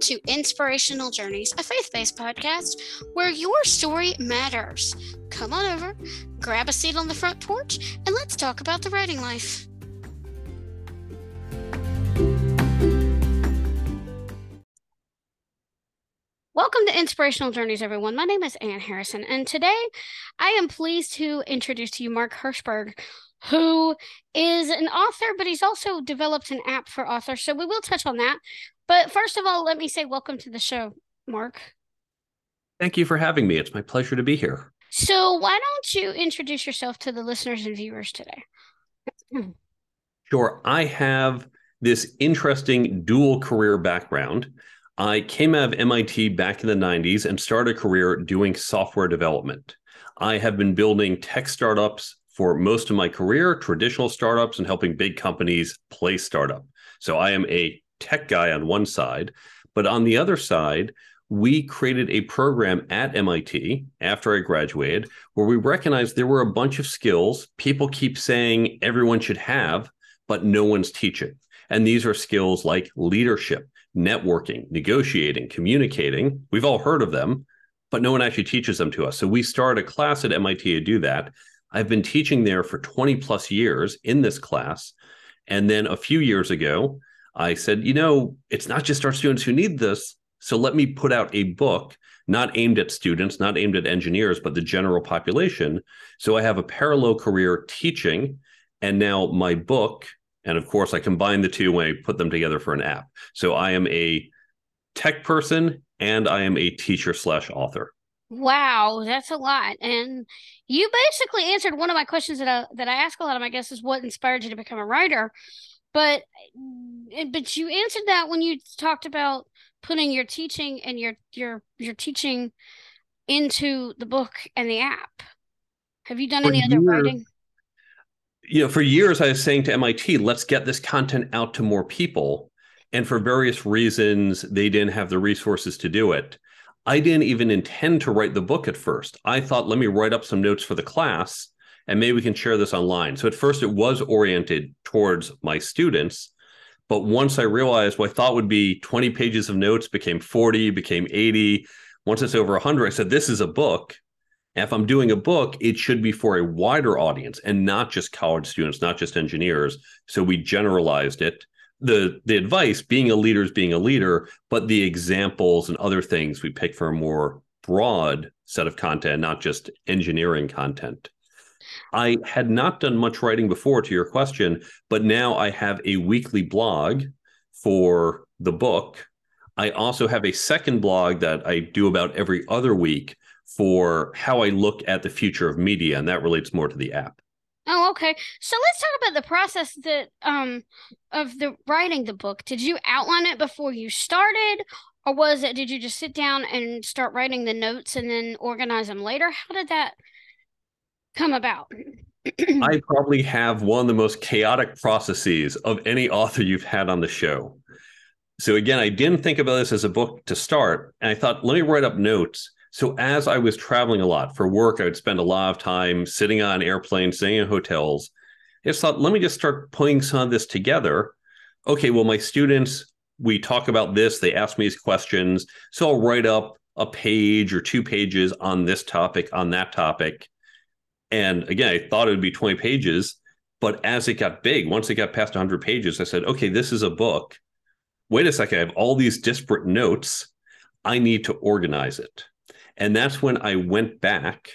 to Inspirational Journeys, a faith based podcast where your story matters. Come on over, grab a seat on the front porch, and let's talk about the writing life. Welcome to Inspirational Journeys, everyone. My name is Ann Harrison, and today I am pleased to introduce to you Mark Herschberg, who is an author, but he's also developed an app for authors. So we will touch on that. But first of all, let me say welcome to the show, Mark. Thank you for having me. It's my pleasure to be here. So, why don't you introduce yourself to the listeners and viewers today? Sure. I have this interesting dual career background. I came out of MIT back in the 90s and started a career doing software development. I have been building tech startups for most of my career, traditional startups, and helping big companies play startup. So I am a tech guy on one side. But on the other side, we created a program at MIT after I graduated where we recognized there were a bunch of skills people keep saying everyone should have, but no one's teaching. And these are skills like leadership, networking, negotiating, communicating. We've all heard of them, but no one actually teaches them to us. So we started a class at MIT to do that. I've been teaching there for 20 plus years in this class. And then a few years ago, I said, you know, it's not just our students who need this. So let me put out a book not aimed at students, not aimed at engineers, but the general population. So I have a parallel career teaching and now my book. And of course, I combine the two when I put them together for an app. So I am a tech person and I am a teacher slash author. Wow, that's a lot. And you basically answered one of my questions that I that I ask a lot of my guests is what inspired you to become a writer. But eh, but you answered that when you talked about putting your teaching and your your your teaching into the book and the app. Have you done for any years, other writing? You know, for years I was saying to MIT, let's get this content out to more people. And for various reasons, they didn't have the resources to do it. I didn't even intend to write the book at first. I thought, let me write up some notes for the class and maybe we can share this online. So at first it was oriented towards my students. But once I realized what I thought would be 20 pages of notes became 40, became 80. Once it's over 100, I said, this is a book. And if I'm doing a book, it should be for a wider audience and not just college students, not just engineers. So we generalized it. The the advice being a leader is being a leader, but the examples and other things we pick for a more broad set of content, not just engineering content. I had not done much writing before to your question, but now I have a weekly blog for the book. I also have a second blog that I do about every other week for how I look at the future of media, and that relates more to the app. Oh, okay. So let's talk about the process that um of the writing the book. Did you outline it before you started, or was it did you just sit down and start writing the notes and then organize them later? How did that come about? I probably have one of the most chaotic processes of any author you've had on the show. So again, I didn't think about this as a book to start, and I thought, let me write up notes. So as I was traveling a lot for work, I would spend a lot of time sitting on airplanes, staying in hotels. I just thought, let me just start putting some of this together. Okay, well, my students, we talk about this, they ask me these questions. So I'll write up a page or two pages on this topic, on that topic. And again, I thought it would be 20 pages, but as it got big, once it got past 100 pages, I said, okay, this is a book. Wait a second, I have all these disparate notes. I need to organize it. And that's when I went back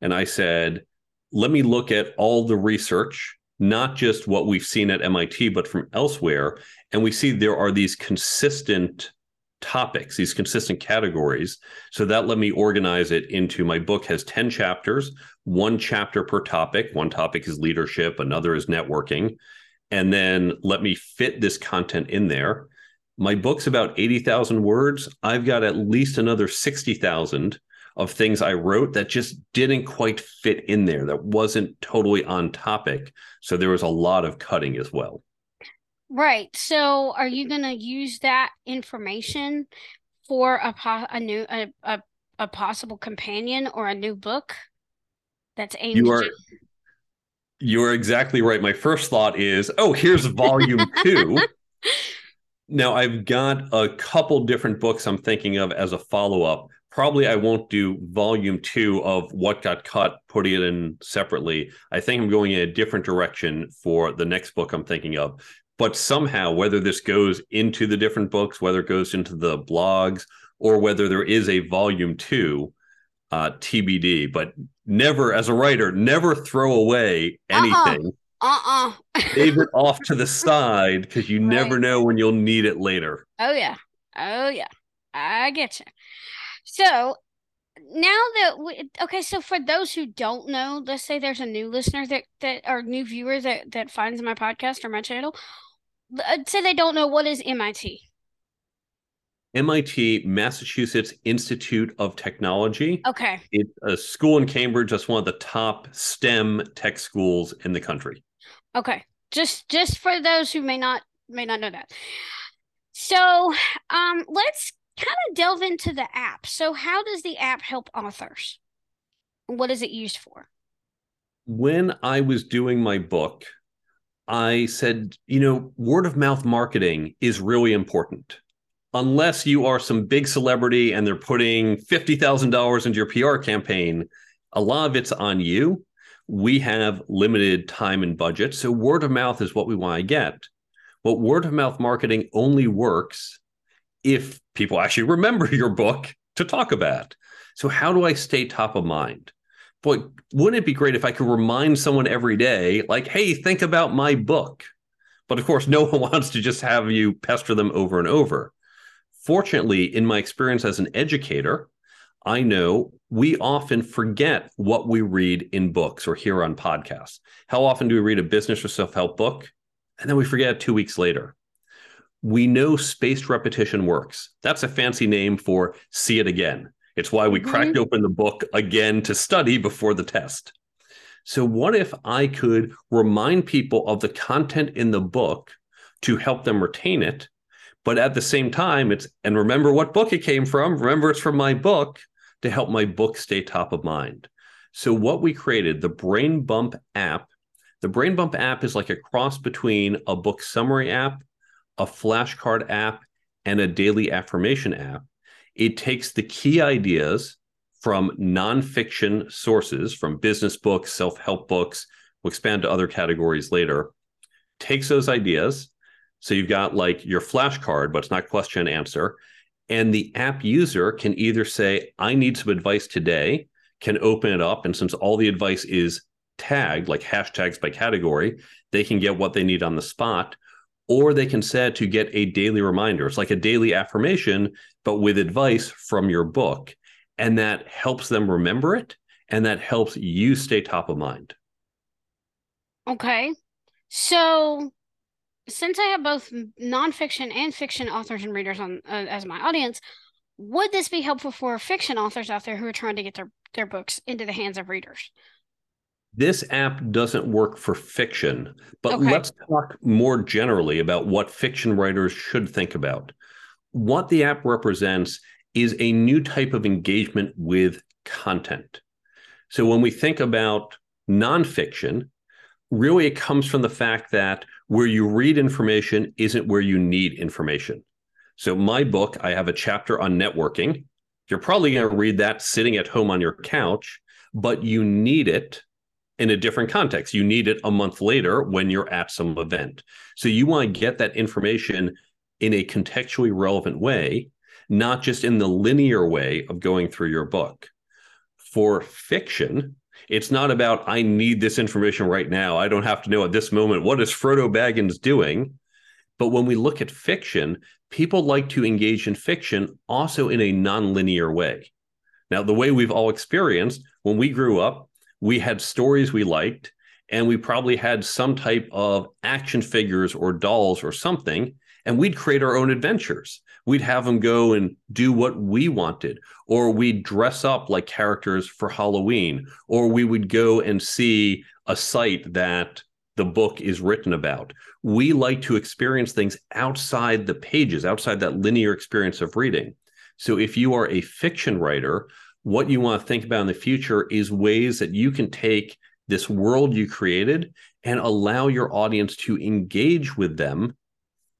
and I said, let me look at all the research, not just what we've seen at MIT, but from elsewhere. And we see there are these consistent topics, these consistent categories. So that let me organize it into my book has 10 chapters, one chapter per topic. One topic is leadership, another is networking. And then let me fit this content in there. My book's about 80,000 words. I've got at least another 60,000 of things I wrote that just didn't quite fit in there, that wasn't totally on topic. So there was a lot of cutting as well. Right. So are you going to use that information for a po- a new a, a, a possible companion or a new book that's aimed you are, you are exactly right. My first thought is, oh, here's volume 2. Now, I've got a couple different books I'm thinking of as a follow up. Probably I won't do volume two of What Got Cut, putting it in separately. I think I'm going in a different direction for the next book I'm thinking of. But somehow, whether this goes into the different books, whether it goes into the blogs, or whether there is a volume two, uh, TBD. But never, as a writer, never throw away uh-uh. anything. Uh-uh uh-uh save it off to the side because you right. never know when you'll need it later oh yeah oh yeah i get you so now that we, okay so for those who don't know let's say there's a new listener that that or new viewer that that finds my podcast or my channel uh, say they don't know what is mit MIT, Massachusetts Institute of Technology. Okay. It's a school in Cambridge that's one of the top STEM tech schools in the country. Okay. Just just for those who may not may not know that. So, um let's kind of delve into the app. So, how does the app help authors? What is it used for? When I was doing my book, I said, you know, word of mouth marketing is really important. Unless you are some big celebrity and they're putting $50,000 into your PR campaign, a lot of it's on you we have limited time and budget. So word of mouth is what we want to get. But word of mouth marketing only works if people actually remember your book to talk about. So how do I stay top of mind? Boy, wouldn't it be great if I could remind someone every day, like, hey, think about my book? But of course, no one wants to just have you pester them over and over. Fortunately, in my experience as an educator, I know we often forget what we read in books or hear on podcasts. How often do we read a business or self help book and then we forget two weeks later? We know spaced repetition works. That's a fancy name for see it again. It's why we mm-hmm. cracked open the book again to study before the test. So, what if I could remind people of the content in the book to help them retain it? But at the same time, it's and remember what book it came from. Remember, it's from my book to help my book stay top of mind. So, what we created, the Brain Bump app, the Brain Bump app is like a cross between a book summary app, a flashcard app, and a daily affirmation app. It takes the key ideas from nonfiction sources, from business books, self help books, we'll expand to other categories later, takes those ideas. So you've got like your flashcard, but it's not question and answer. And the app user can either say, I need some advice today, can open it up. And since all the advice is tagged, like hashtags by category, they can get what they need on the spot. Or they can set to get a daily reminder. It's like a daily affirmation, but with advice from your book. And that helps them remember it. And that helps you stay top of mind. Okay. So since I have both nonfiction and fiction authors and readers on uh, as my audience, would this be helpful for fiction authors out there who are trying to get their their books into the hands of readers? This app doesn't work for fiction, but okay. let's talk more generally about what fiction writers should think about. What the app represents is a new type of engagement with content. So when we think about nonfiction, really it comes from the fact that where you read information isn't where you need information. So, my book, I have a chapter on networking. You're probably going to read that sitting at home on your couch, but you need it in a different context. You need it a month later when you're at some event. So, you want to get that information in a contextually relevant way, not just in the linear way of going through your book. For fiction, it's not about I need this information right now. I don't have to know at this moment what is Frodo Baggins doing. But when we look at fiction, people like to engage in fiction also in a nonlinear way. Now, the way we've all experienced when we grew up, we had stories we liked, and we probably had some type of action figures or dolls or something, and we'd create our own adventures we'd have them go and do what we wanted, or we'd dress up like characters for Halloween, or we would go and see a site that the book is written about. We like to experience things outside the pages, outside that linear experience of reading. So if you are a fiction writer, what you want to think about in the future is ways that you can take this world you created and allow your audience to engage with them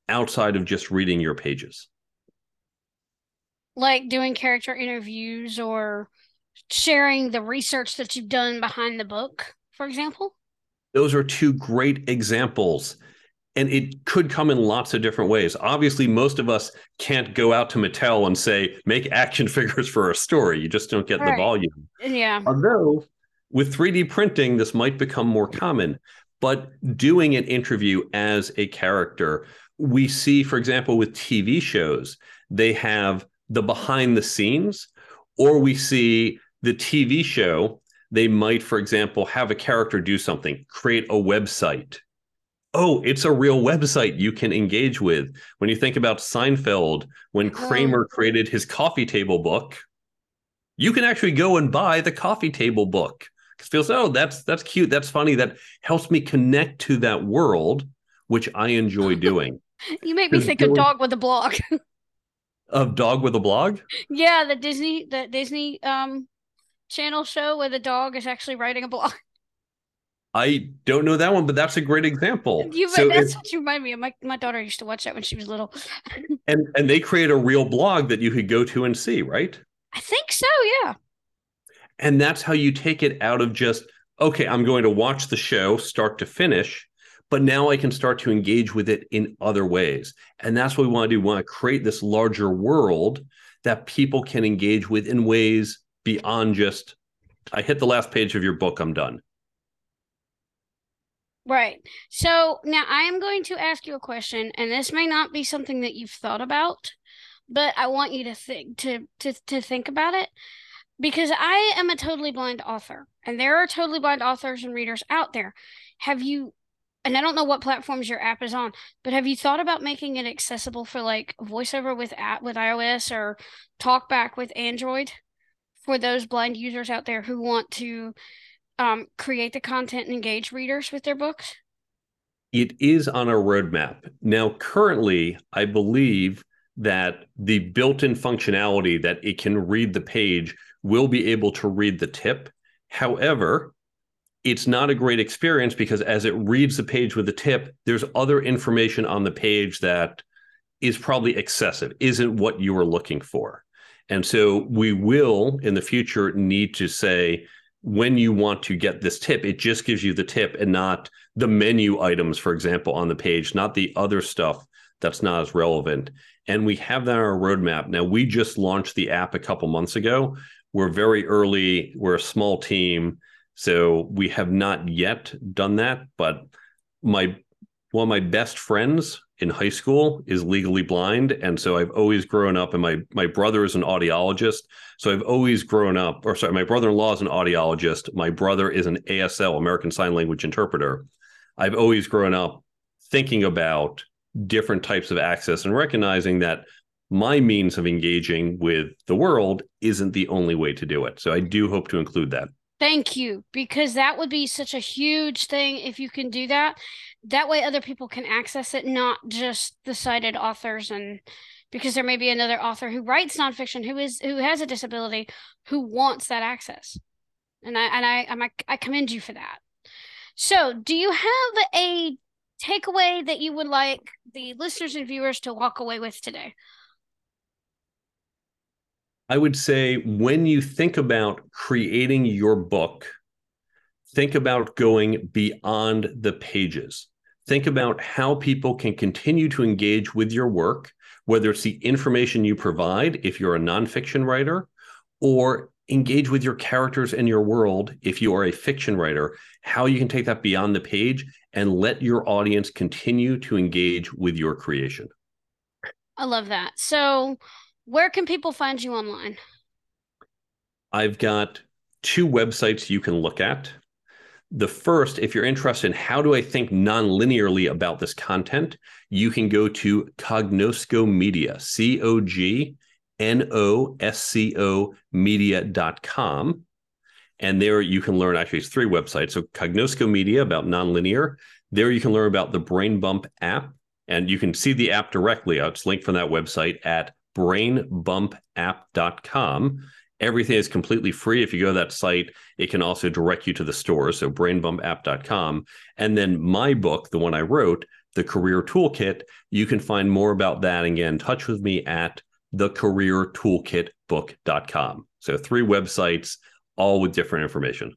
outside of just reading your pages. Like doing character interviews or sharing the research that you've done behind the book, for example? Those are two great examples. And it could come in lots of different ways. Obviously, most of us can't go out to Mattel and say, make action figures for a story. You just don't get right. the volume. Yeah. Although with 3D printing, this might become more common. But doing an interview as a character, we see, for example, with TV shows, they have the behind the scenes, or we see the TV show, they might, for example, have a character do something, create a website. Oh, it's a real website you can engage with. When you think about Seinfeld, when Kramer created his coffee table book, you can actually go and buy the coffee table book. Feels oh that's that's cute that's funny that helps me connect to that world which i enjoy doing. You make me think doing... of dog with a blog. Of dog with a blog? Yeah the disney the disney um channel show where the dog is actually writing a blog I don't know that one, but that's a great example. You, so that's what you remind me of. My my daughter used to watch that when she was little. and and they create a real blog that you could go to and see, right? I think so, yeah. And that's how you take it out of just, okay, I'm going to watch the show start to finish, but now I can start to engage with it in other ways. And that's what we want to do. We want to create this larger world that people can engage with in ways beyond just, I hit the last page of your book, I'm done. Right. So now I am going to ask you a question, and this may not be something that you've thought about, but I want you to think to to to think about it because I am a totally blind author and there are totally blind authors and readers out there. Have you and I don't know what platforms your app is on, but have you thought about making it accessible for like voiceover with app with iOS or talkback with Android for those blind users out there who want to um, create the content and engage readers with their books? It is on our roadmap. Now, currently, I believe that the built in functionality that it can read the page will be able to read the tip. However, it's not a great experience because as it reads the page with the tip, there's other information on the page that is probably excessive, isn't what you were looking for. And so we will in the future need to say, when you want to get this tip, it just gives you the tip and not the menu items, for example, on the page, not the other stuff that's not as relevant. And we have that on our roadmap. Now, we just launched the app a couple months ago we're very early. We're a small team, so we have not yet done that. But my one of my best friends in high school is legally blind, and so I've always grown up. And my my brother is an audiologist, so I've always grown up. Or sorry, my brother-in-law is an audiologist. My brother is an ASL, American Sign Language interpreter. I've always grown up thinking about different types of access and recognizing that my means of engaging with the world isn't the only way to do it. So I do hope to include that. Thank you, because that would be such a huge thing if you can do that. That way, other people can access it, not just the sighted authors, and because there may be another author who writes nonfiction who is who has a disability who wants that access, and I and I I'm, I commend you for that. So, do you have a takeaway that you would like the listeners and viewers to walk away with today? I would say when you think about creating your book, think about going beyond the pages. Think about how people can continue to engage with your work, whether it's the information you provide if you're a nonfiction writer, or engage with your characters and your world if you are a fiction writer, how you can take that beyond the page and let your audience continue to engage with your creation. I love that. So, where can people find you online? I've got two websites you can look at. The first, if you're interested in how do I think non-linearly about this content, you can go to Cognosco Media, C O G N O S C O media.com. And there you can learn actually, it's three websites. So Cognosco Media about nonlinear. There you can learn about the Brain Bump app. And you can see the app directly. It's linked from that website at brainbumpapp.com. Everything is completely free. If you go to that site, it can also direct you to the store. So brainbumpapp.com. And then my book, the one I wrote, the Career Toolkit, you can find more about that and get in touch with me at thecareertoolkitbook.com. So three websites, all with different information.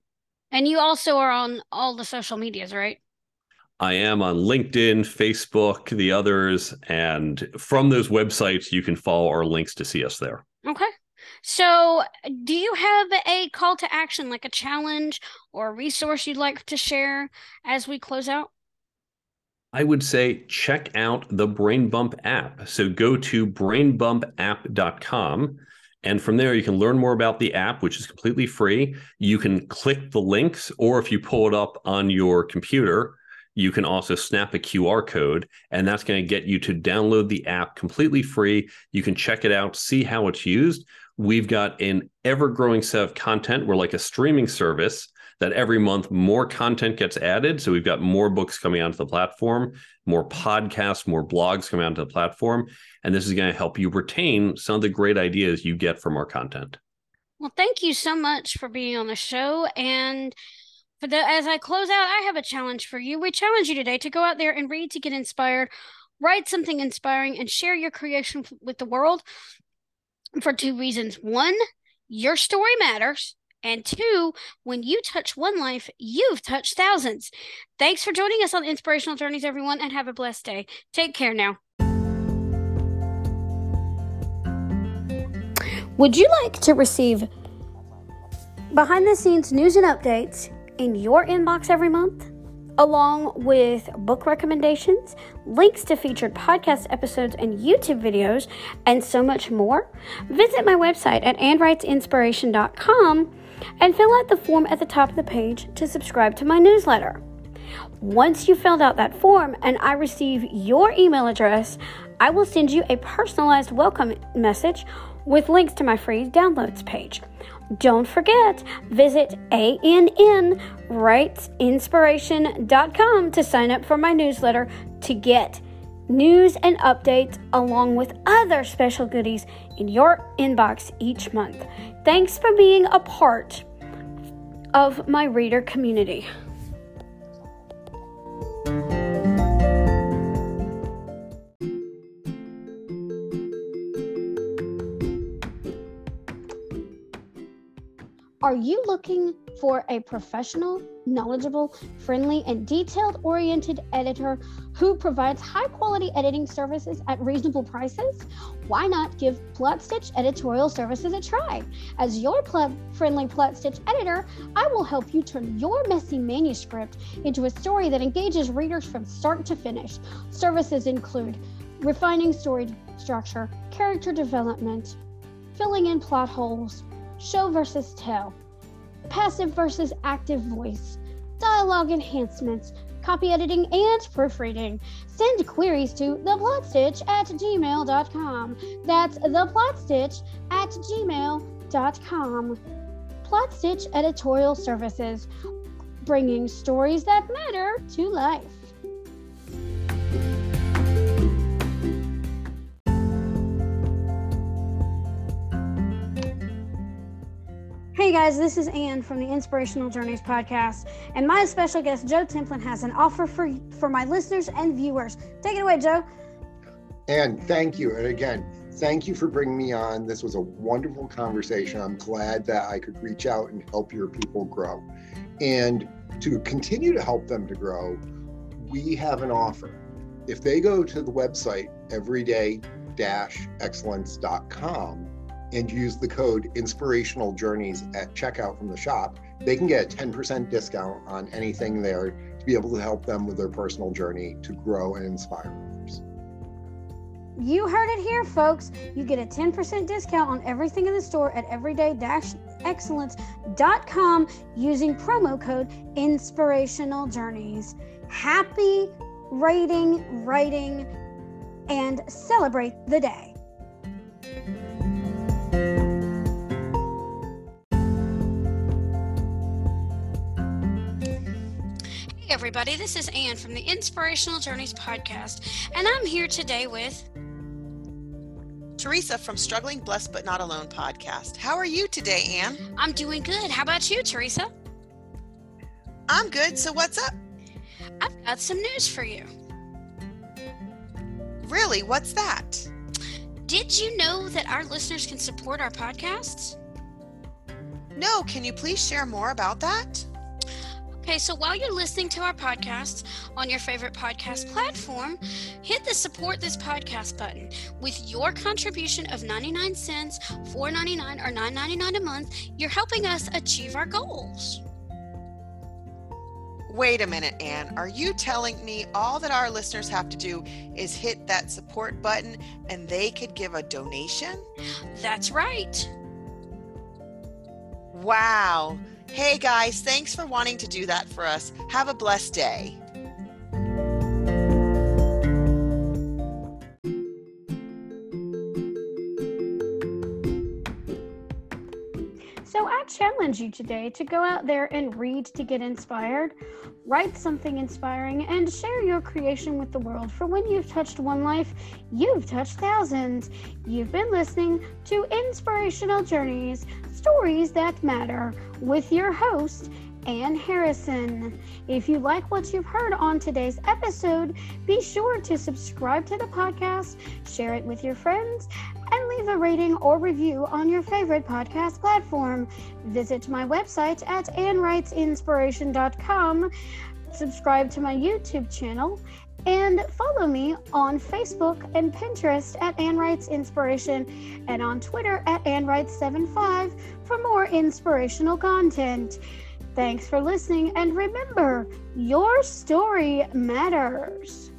And you also are on all the social medias, right? I am on LinkedIn, Facebook, the others. And from those websites, you can follow our links to see us there. Okay. So, do you have a call to action, like a challenge or a resource you'd like to share as we close out? I would say check out the Brain Bump app. So, go to brainbumpapp.com. And from there, you can learn more about the app, which is completely free. You can click the links, or if you pull it up on your computer, you can also snap a QR code, and that's going to get you to download the app completely free. You can check it out, see how it's used. We've got an ever growing set of content. We're like a streaming service that every month more content gets added. So we've got more books coming onto the platform, more podcasts, more blogs coming onto the platform. And this is going to help you retain some of the great ideas you get from our content. Well, thank you so much for being on the show. And the as I close out, I have a challenge for you. We challenge you today to go out there and read to get inspired, write something inspiring, and share your creation with the world for two reasons. One, your story matters. And two, when you touch one life, you've touched thousands. Thanks for joining us on Inspirational Journeys, everyone, and have a blessed day. Take care now. Would you like to receive behind the scenes news and updates in your inbox every month? along with book recommendations, links to featured podcast episodes and YouTube videos, and so much more, visit my website at annwritesinspiration.com and fill out the form at the top of the page to subscribe to my newsletter. Once you filled out that form and I receive your email address, I will send you a personalized welcome message with links to my free downloads page. Don't forget, visit annwritesinspiration.com to sign up for my newsletter to get news and updates along with other special goodies in your inbox each month. Thanks for being a part of my reader community. Are you looking for a professional, knowledgeable, friendly, and detailed oriented editor who provides high quality editing services at reasonable prices? Why not give Plot Stitch Editorial Services a try? As your pl- friendly Plot Stitch editor, I will help you turn your messy manuscript into a story that engages readers from start to finish. Services include refining story structure, character development, filling in plot holes show versus tell, passive versus active voice, dialogue enhancements, copy editing, and proofreading. Send queries to theplotsstitch at gmail.com. That's theplotsstitch at gmail.com. Plot Stitch Editorial Services, bringing stories that matter to life. Hey guys, this is Anne from the Inspirational Journeys podcast, and my special guest Joe Templin has an offer for for my listeners and viewers. Take it away, Joe. And thank you. And again, thank you for bringing me on. This was a wonderful conversation. I'm glad that I could reach out and help your people grow. And to continue to help them to grow, we have an offer. If they go to the website everyday-excellence.com and use the code inspirational journeys at checkout from the shop, they can get a 10% discount on anything there to be able to help them with their personal journey to grow and inspire others. You heard it here, folks. You get a 10% discount on everything in the store at everyday-excellence.com using promo code inspirational journeys. Happy rating, writing, and celebrate the day. Everybody. This is Anne from the Inspirational Journeys podcast, and I'm here today with Teresa from Struggling Blessed But Not Alone podcast. How are you today, Anne? I'm doing good. How about you, Teresa? I'm good. So, what's up? I've got some news for you. Really? What's that? Did you know that our listeners can support our podcasts? No, can you please share more about that? Okay, so while you're listening to our podcast on your favorite podcast platform, hit the support this podcast button. With your contribution of 99 cents, 4.99 or 9.99 a month, you're helping us achieve our goals. Wait a minute, Anne. Are you telling me all that our listeners have to do is hit that support button and they could give a donation? That's right. Wow. Hey guys, thanks for wanting to do that for us. Have a blessed day. Challenge you today to go out there and read to get inspired, write something inspiring, and share your creation with the world. For when you've touched one life, you've touched thousands. You've been listening to Inspirational Journeys Stories That Matter with your host, Ann Harrison. If you like what you've heard on today's episode, be sure to subscribe to the podcast, share it with your friends, and leave a rating or review on your favorite podcast platform. Visit my website at annwritesinspiration.com, subscribe to my YouTube channel, and follow me on Facebook and Pinterest at Ann Writes Inspiration and on Twitter at Ann Writes75 for more inspirational content. Thanks for listening, and remember, your story matters.